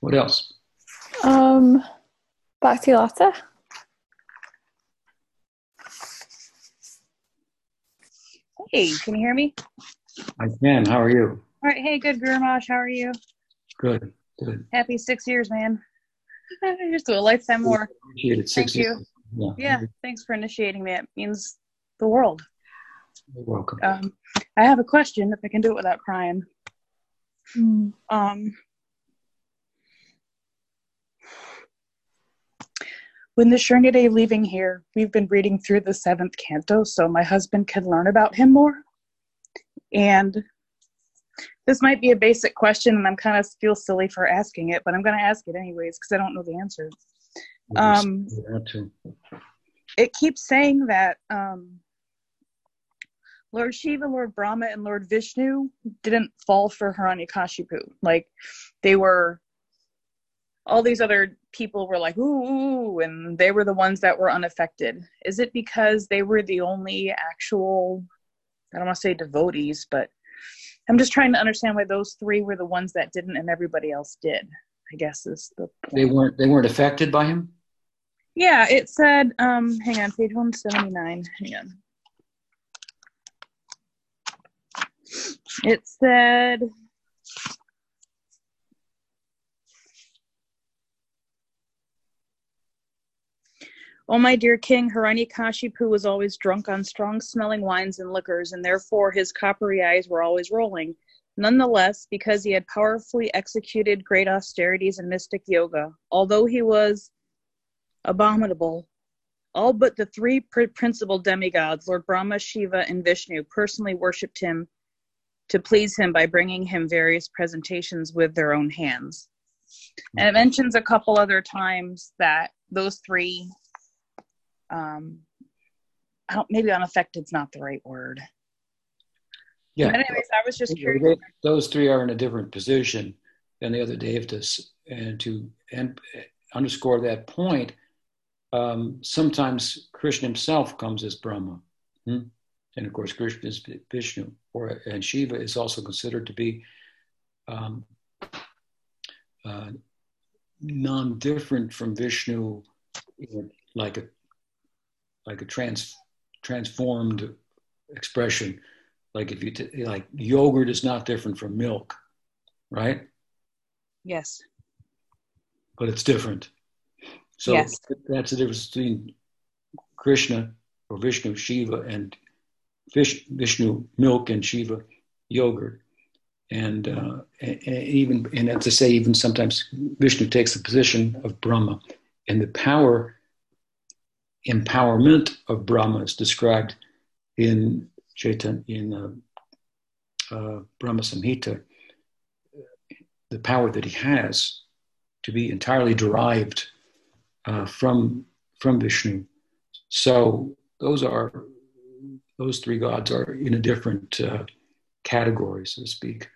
Speaker 2: What else?
Speaker 1: Um, back Bhakti Lata.
Speaker 5: Hey, can you hear me?
Speaker 2: I can. How are you?
Speaker 5: All right. Hey, good, Guru Maharaj. How are you?
Speaker 2: Good. Good.
Speaker 5: Happy six years, man. Just a lifetime more.
Speaker 2: Appreciate it.
Speaker 5: Thank years. you. Yeah. yeah. Thanks for initiating me. It means the world.
Speaker 2: You're welcome.
Speaker 5: Um, I have a question. If I can do it without crying. Mm. Um, When the Sringade leaving here, we've been reading through the seventh canto so my husband can learn about him more. And this might be a basic question, and I'm kind of feel silly for asking it, but I'm going to ask it anyways because I don't know the answer. Um, it keeps saying that um, Lord Shiva, Lord Brahma, and Lord Vishnu didn't fall for Hiranyakashipu. Like they were all these other people were like ooh, ooh, and they were the ones that were unaffected is it because they were the only actual i don't want to say devotees but i'm just trying to understand why those three were the ones that didn't and everybody else did i guess is the point.
Speaker 2: they weren't they weren't affected by him
Speaker 5: yeah it said um hang on page 179 hang on it said O my dear king, Hiranyakashipu was always drunk on strong smelling wines and liquors, and therefore his coppery eyes were always rolling. Nonetheless, because he had powerfully executed great austerities and mystic yoga, although he was abominable, all but the three principal demigods, Lord Brahma, Shiva, and Vishnu, personally worshipped him to please him by bringing him various presentations with their own hands. And it mentions a couple other times that those three um, I don't, maybe unaffected is not the right word.
Speaker 2: Yeah.
Speaker 5: But anyways, I was just curious.
Speaker 2: Those three are in a different position than the other devtas, and to and underscore that point, um, sometimes Krishna himself comes as Brahma, hmm? and of course Krishna is Vishnu, or and Shiva is also considered to be um, uh, non-different from Vishnu, like a like a trans transformed expression. Like if you t- like yogurt is not different from milk, right?
Speaker 5: Yes.
Speaker 2: But it's different. So
Speaker 5: yes.
Speaker 2: that's the difference between Krishna or Vishnu, Shiva, and Vish, Vishnu milk and Shiva yogurt. And, uh, and, and even and to say even sometimes Vishnu takes the position of Brahma, and the power empowerment of Brahma is described in Chaitan in uh, uh, Brahma Samhita. The power that he has to be entirely derived uh, from from Vishnu. So those are those three gods are in a different uh, category, so to speak.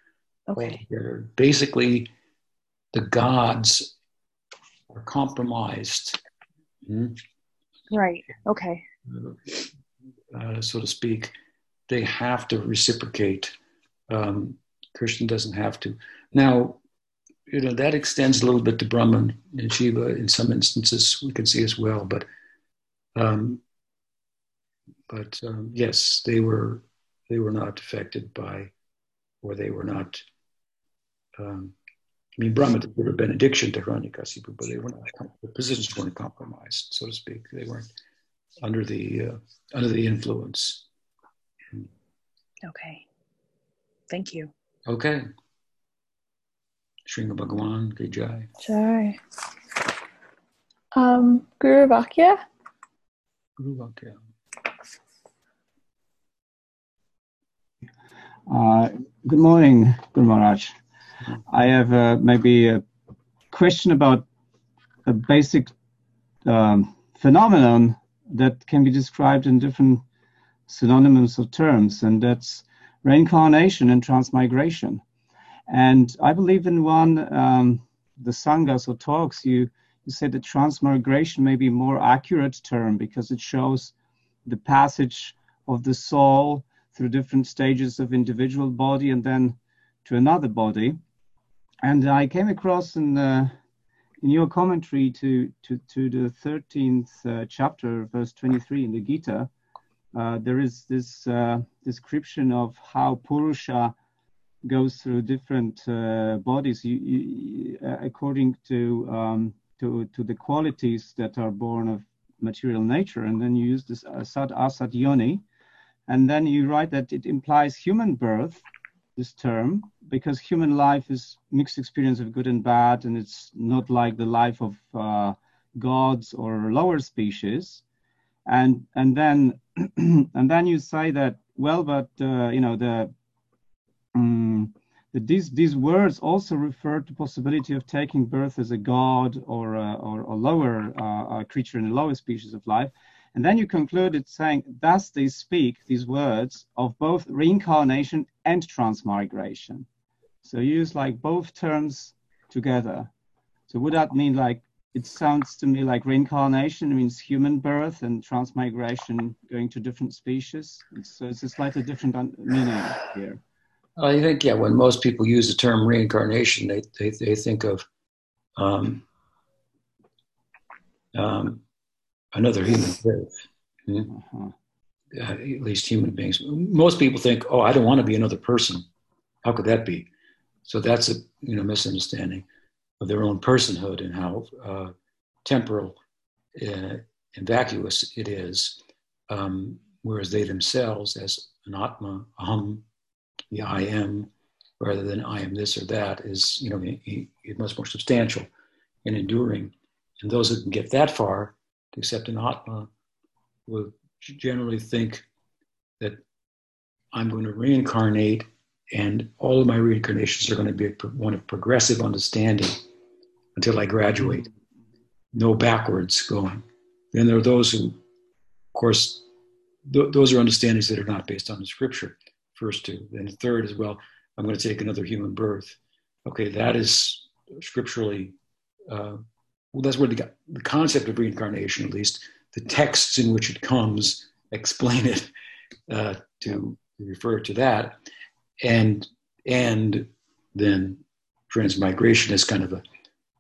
Speaker 5: Okay.
Speaker 2: altogether. Basically, the gods are compromised, hmm,
Speaker 5: Right. Okay.
Speaker 2: uh, so to speak. They have to reciprocate. Um, Krishna doesn't have to. Now, you know that extends a little bit to Brahman and Shiva in some instances we can see as well, but um, but um, yes, they were they were not affected by, or they were not. Um, I mean, Brahma did give a benediction to Hiranyakashipu, but they were not. The positions weren't compromised, so to speak. They weren't under the uh, under the influence.
Speaker 5: Okay. Thank you.
Speaker 2: Okay. Sringa Bhagawan, Ki Jai.
Speaker 1: Jai. Um, Guru Vakya?
Speaker 2: Guru Vakya.
Speaker 6: Uh, good morning, Guru Maharaj. I have uh, maybe a question about a basic um, phenomenon that can be described in different synonyms or terms, and that's reincarnation and transmigration. And I believe in one, um, the sanghas or talks, you, you said that transmigration may be a more accurate term because it shows the passage of the soul through different stages of individual body and then to another body. And I came across in, uh, in your commentary to, to, to the 13th uh, chapter, verse 23 in the Gita, uh, there is this uh, description of how Purusha goes through different uh, bodies you, you, according to, um, to, to the qualities that are born of material nature. And then you use this asad asad yoni, and then you write that it implies human birth, this term, because human life is mixed experience of good and bad, and it's not like the life of uh, gods or lower species. And and then and then you say that well, but uh, you know the um, that these these words also refer to possibility of taking birth as a god or a, or a lower uh, a creature in a lower species of life. And then you concluded saying, thus they speak these words of both reincarnation and transmigration. So you use like both terms together. So would that mean like it sounds to me like reincarnation means human birth and transmigration going to different species. So it's a slightly different meaning here.
Speaker 2: I think yeah. When most people use the term reincarnation, they they, they think of um, um, another human birth. Hmm? Uh-huh. Uh, at least human beings. Most people think, "Oh, I don't want to be another person." How could that be? So that's a you know misunderstanding of their own personhood and how uh, temporal uh, and vacuous it is. Um, whereas they themselves, as an atma, aham, the I am, rather than I am this or that, is you know much more substantial and enduring. And those who can get that far to accept an atma will generally think that I'm going to reincarnate, and all of my reincarnations are going to be one of progressive understanding until I graduate. No backwards going. Then there are those who, of course, th- those are understandings that are not based on the scripture first two. Then the third is, well, I'm going to take another human birth. Okay, that is scripturally, uh, well, that's where the, the concept of reincarnation, at least, the texts in which it comes explain it uh, to refer to that. And, and then transmigration is kind of a,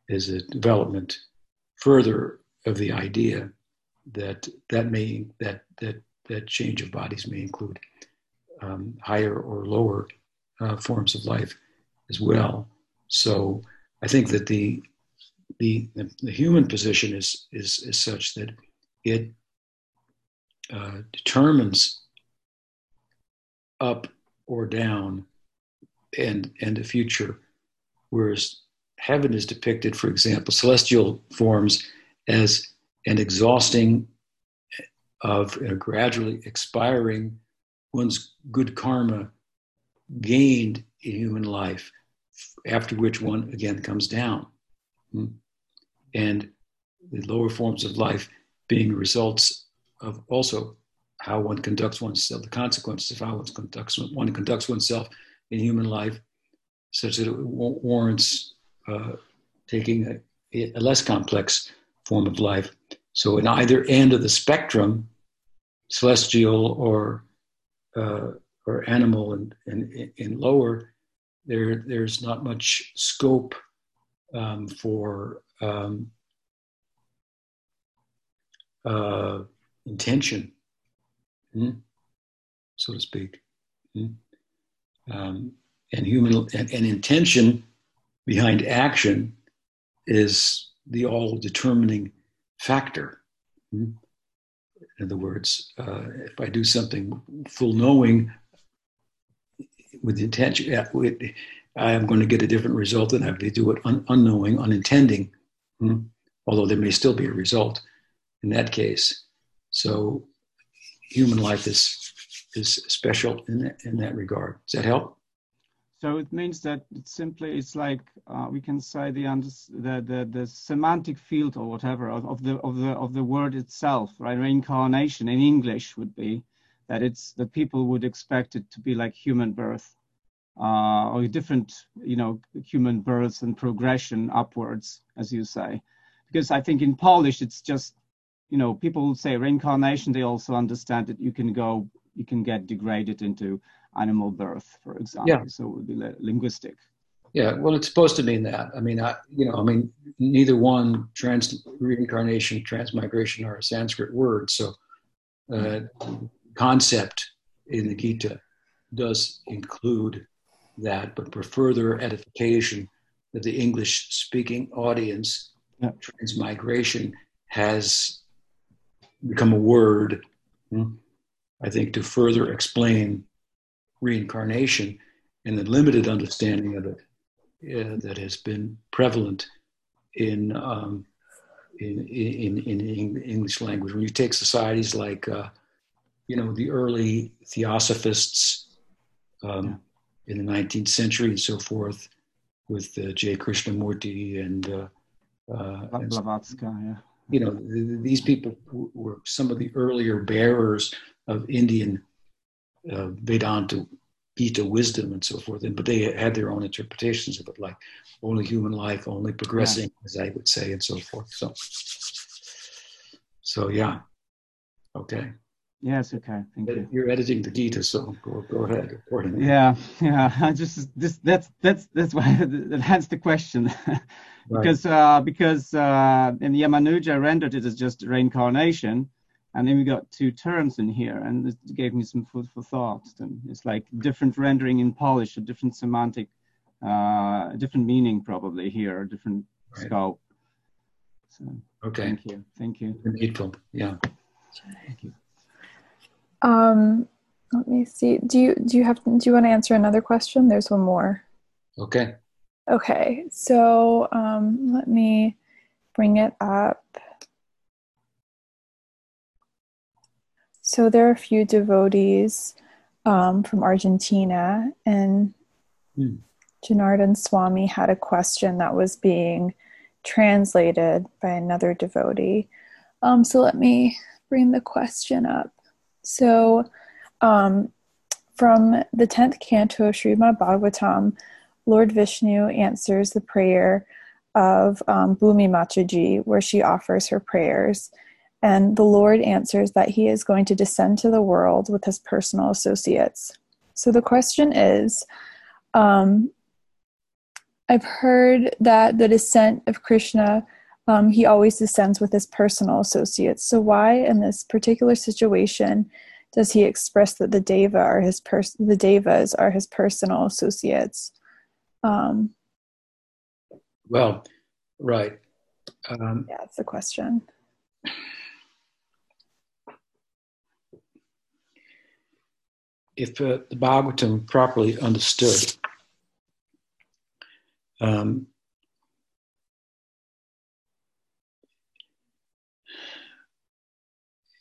Speaker 2: is a development further of the idea that that may, that, that, that change of bodies may include um, higher or lower uh, forms of life as well. So I think that the the, the human position is, is, is such that it uh, determines up or down and, and the future, whereas heaven is depicted, for example, celestial forms as an exhausting of gradually expiring one's good karma gained in human life, after which one again comes down. Hmm? And the lower forms of life being results of also how one conducts oneself, the consequences of how one conducts, one conducts oneself in human life, such that it warrants uh, taking a, a, less complex form of life. So, in either end of the spectrum, celestial or uh, or animal and, and, and lower, there there's not much scope um, for um, uh, intention, hmm, so to speak. Hmm. Um, and human and, and, intention behind action is the all determining factor. Hmm. In other words, uh, if I do something full knowing with intention, I am going to get a different result than if I do it un- unknowing, unintending, hmm? although there may still be a result in that case. So human life is is special in that, in that regard. Does that help?
Speaker 6: So it means that it's simply it's like uh, we can say the, the the the semantic field or whatever of, of the of the of the word itself, right? Reincarnation in English would be that it's that people would expect it to be like human birth, uh, or different you know human births and progression upwards, as you say, because I think in Polish it's just you know, people say reincarnation, they also understand that you can go, you can get degraded into animal birth, for example. Yeah. So it would be linguistic.
Speaker 2: Yeah, well, it's supposed to mean that. I mean, I, you know, I mean, neither one trans reincarnation, transmigration are a Sanskrit word. So, uh, concept in the Gita does include that, but for further edification of the English-speaking audience, yeah. transmigration has become a word, hmm, I think, to further explain reincarnation and the limited understanding of it uh, that has been prevalent in, um, in, in, in, English language. When you take societies like, uh, you know, the early theosophists um, in the 19th century and so forth, with uh, J. Krishnamurti and, uh, uh,
Speaker 6: and yeah
Speaker 2: you know, these people were some of the earlier bearers of Indian uh, Vedanta, Gita wisdom, and so forth. And but they had their own interpretations of it, like only human life, only progressing, yeah. as I would say, and so forth. So, so yeah, okay.
Speaker 6: Yes, okay. Thank you.
Speaker 2: You're editing the Gita, so go, go ahead.
Speaker 6: Yeah, yeah. I just this that's that's that's why that's the question. because uh, because uh, in Yamanuja rendered it as just reincarnation, and then we got two terms in here, and it gave me some food for thought. And it's like different rendering in Polish, a different semantic, uh, different meaning probably here, a different right. scope.
Speaker 2: So, okay.
Speaker 6: Thank you. Thank you.
Speaker 2: Needful. Yeah. Thank you.
Speaker 1: Um, let me see. Do you do you have do you want to answer another question? There's one more.
Speaker 2: Okay.
Speaker 1: Okay. So um, let me bring it up. So there are a few devotees um, from Argentina, and mm. Janardhan Swami had a question that was being translated by another devotee. Um, so let me bring the question up. So, um, from the 10th canto of Srimad Bhagavatam, Lord Vishnu answers the prayer of um, Bhumi Mataji, where she offers her prayers. And the Lord answers that he is going to descend to the world with his personal associates. So the question is um, I've heard that the descent of Krishna, um, he always descends with his personal associates. So, why in this particular situation does he express that the deva are his pers- the devas are his personal associates? Um,
Speaker 2: well, right. Um,
Speaker 1: yeah, it's a question.
Speaker 2: If uh, the Bhagavatam properly understood, um,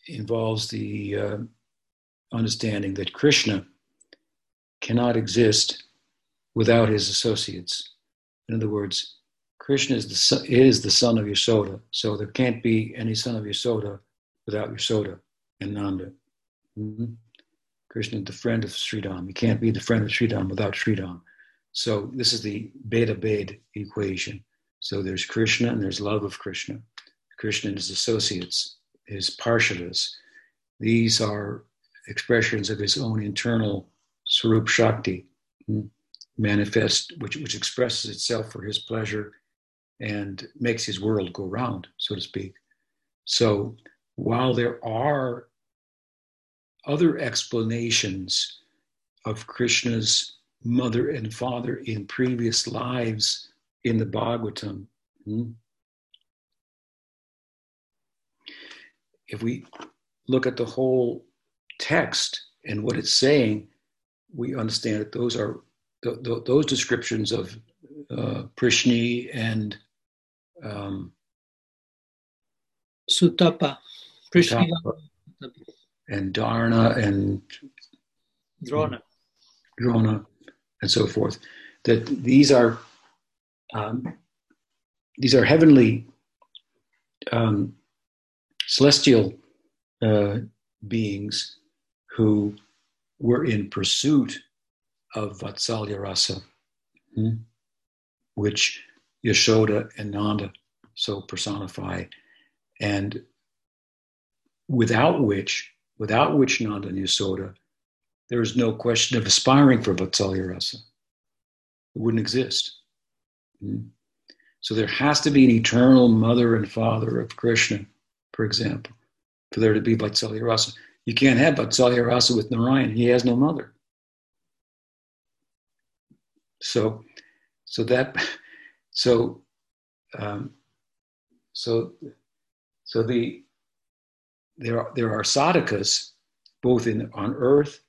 Speaker 2: involves the uh, understanding that Krishna cannot exist without his associates. In other words, Krishna is the, son, is the son of Yasoda, so there can't be any son of Yasoda without Yasoda and Nanda. Mm-hmm. Krishna is the friend of Sridham. He can't be the friend of Sridham without Sridham. So this is the Bheda Bhed equation. So there's Krishna and there's love of Krishna. Krishna and his associates, his parshadas. These are expressions of his own internal Swarup Shakti, hmm, manifest, which, which expresses itself for his pleasure and makes his world go round, so to speak. So while there are other explanations of Krishna's mother and father in previous lives in the Bhagavatam, if we look at the whole text and what it's saying, we understand that those are th- th- those descriptions of uh, Prishni and um,
Speaker 7: Sutapa, Prishni
Speaker 2: and Dhara and
Speaker 7: Drona.
Speaker 2: Drona and so forth. That these are um, these are heavenly um, celestial uh, beings who were in pursuit of Vatsalya Rasa, hmm, which Yashoda and Nanda so personify, and without which, without which Nanda and Yashoda, there is no question of aspiring for Vatsalya Rasa. It wouldn't exist. Hmm. So there has to be an eternal mother and father of Krishna, for example, for there to be Vatsalya Rasa. You can't have Vatsalya Rasa with Narayan. He has no mother. So, so that, so, um, so, so the there are there are sadhakas both in on earth,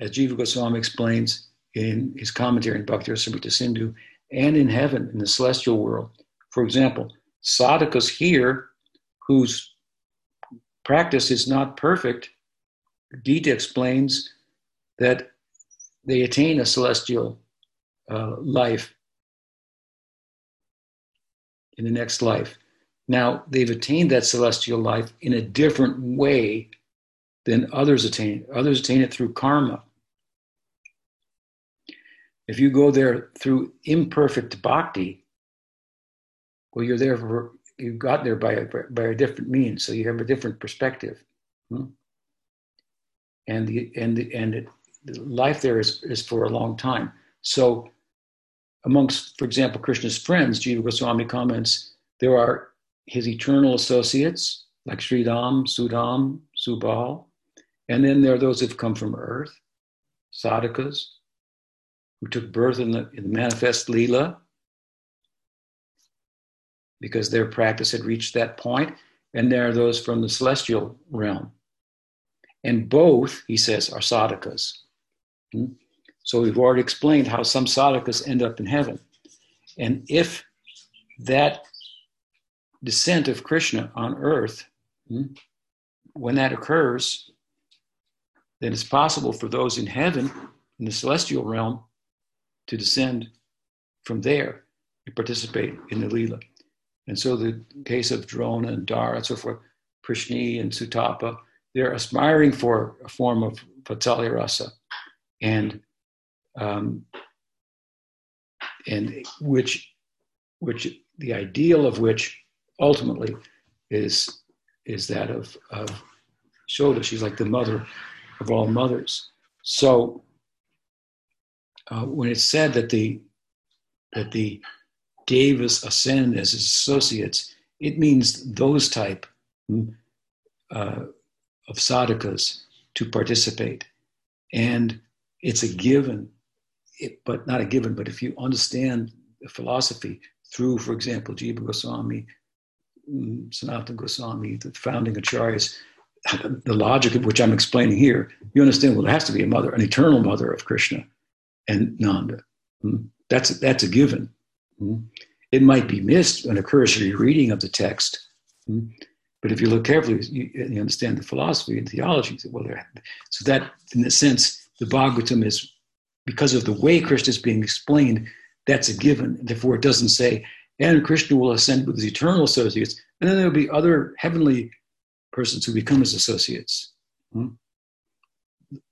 Speaker 2: as Jiva Goswami explains in his commentary in Bhakti Rasamrita Sindhu, and in heaven in the celestial world. For example, sadhakas here whose practice is not perfect, Gita explains that they attain a celestial uh, life in the next life. Now, they've attained that celestial life in a different way than others attain. Others attain it through karma. If you go there through imperfect bhakti, well, you're there for you got there by a, by a different means, so you have a different perspective. Hmm? And the and the and it, the life there is is for a long time. So, amongst, for example, Krishna's friends, Jiva Goswami comments, there are his eternal associates like Sridham, Sudam, Subal, and then there are those who've come from earth, sadhakas, who took birth in the, in the manifest lila, because their practice had reached that point, and there are those from the celestial realm. And both, he says, are sadhakas. Hmm? So we've already explained how some sadhakas end up in heaven. And if that descent of Krishna on earth, hmm, when that occurs, then it's possible for those in heaven, in the celestial realm, to descend from there to participate in the Leela. And so the case of Drona and Dhara and so forth, Prishni and Sutapa, they're aspiring for a form of Vatsalya Rasa, and um, and which which the ideal of which ultimately is is that of of Shoda. She's like the mother of all mothers. So uh, when it's said that the that the Devas ascend as his associates, it means those type mm, uh, of sadhakas to participate. And it's a given, it, but not a given, but if you understand the philosophy through, for example, Jiva Goswami, mm, Sanatana Goswami, the founding acharyas, the logic of which I'm explaining here, you understand, well, there has to be a mother, an eternal mother of Krishna and Nanda. Mm, that's, that's a given. Hmm? It might be missed in a cursory reading of the text, hmm? but if you look carefully, you, understand the philosophy and theology. Well, so that, in a sense, the Bhagavatam is because of the way Krishna is being explained. That's a given. Therefore, it doesn't say, and Krishna will ascend with his eternal associates, and then there'll be other heavenly persons who become his associates. Hmm?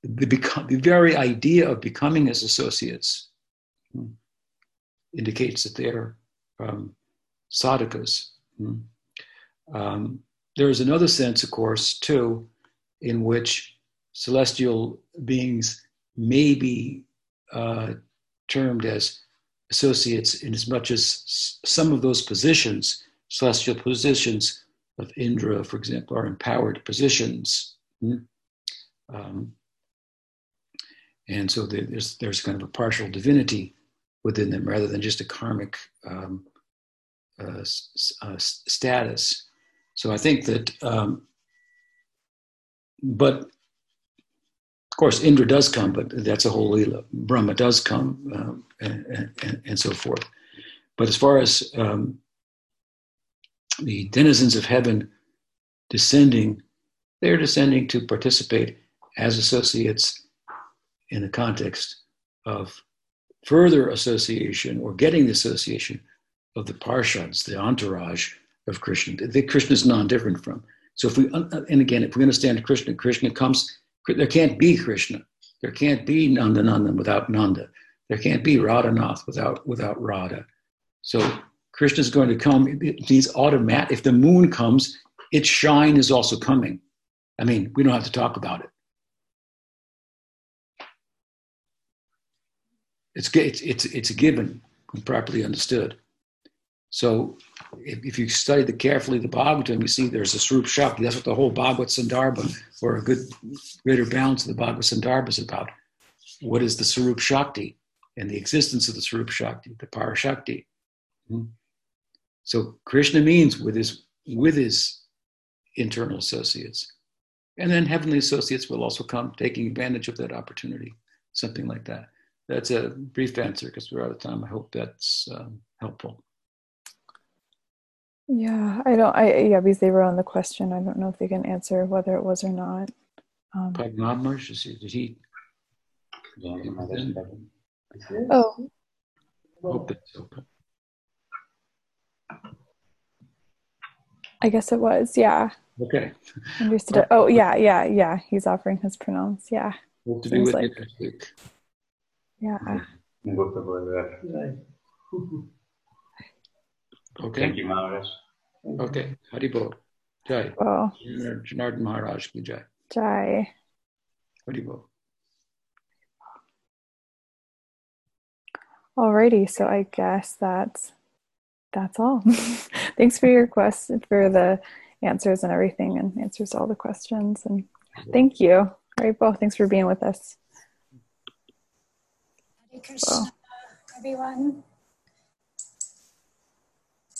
Speaker 2: The, become, the very idea of becoming his associates indicates that they're um, sadhakas. Hmm. Um, there is another sense, of course, too, in which celestial beings may be uh, termed as associates in as much as some of those positions, celestial positions of Indra, for example, are empowered positions. Hmm? Um, and so there's, there's kind of a partial divinity within them rather than just a karmic um, uh, uh, status. So I think that, um, but of course, Indra does come, but that's a whole Leela. Brahma does come, um, and, and, and, so forth. But as far as um, the denizens of heaven descending, they're descending to participate as associates in the context of further association or getting the association of the parshads, the entourage of Krishna, that Krishna is non-different from. So if we, uh, and again, if we understand Krishna, Krishna comes, there can't be Krishna. There can't be Nanda Nanda without Nanda. There can't be Radhanath without, without Radha. So Krishna is going to come. It means automatic. If the moon comes, its shine is also coming. I mean, we don't have to talk about it. It's, it's, it's, it's a given when properly understood. So if, if you study the carefully the Bhagavatam, you see there's a Swarup Shakti. That's what the whole Bhagavad Sandarbha, or a good greater balance of the Bhagavad Sandarbha is about. What is the Swarup Shakti and the existence of the Swarup Shakti, the Para Shakti? Hmm? So Krishna means with his with his internal associates. And then heavenly associates will also come taking advantage of that opportunity, something like that. That's a brief answer because we're out of time. I hope that's um, helpful.
Speaker 1: Yeah, I don't. I yeah, because they were on the question. I don't know if they can answer whether it was or not.
Speaker 2: Um, did he?
Speaker 1: Oh.
Speaker 2: Hope that's open.
Speaker 1: I guess it was. Yeah.
Speaker 2: Okay.
Speaker 1: Understood. Oh yeah, yeah, yeah. He's offering his pranams. Yeah.
Speaker 2: Hope to be with like, you next week.
Speaker 1: Yeah.
Speaker 2: Okay.
Speaker 8: Thank you, Maharaj.
Speaker 2: Okay. Haribol. Jai.
Speaker 1: Well.
Speaker 2: Janardhan Maharaj ki Jai.
Speaker 1: Jai.
Speaker 2: Haribol.
Speaker 1: Alrighty, so I guess that's that's all. Thanks for your quest for the answers and everything and answers to all the questions and thank you. All right, Bo, thanks for being with us.
Speaker 9: Krishna, everyone.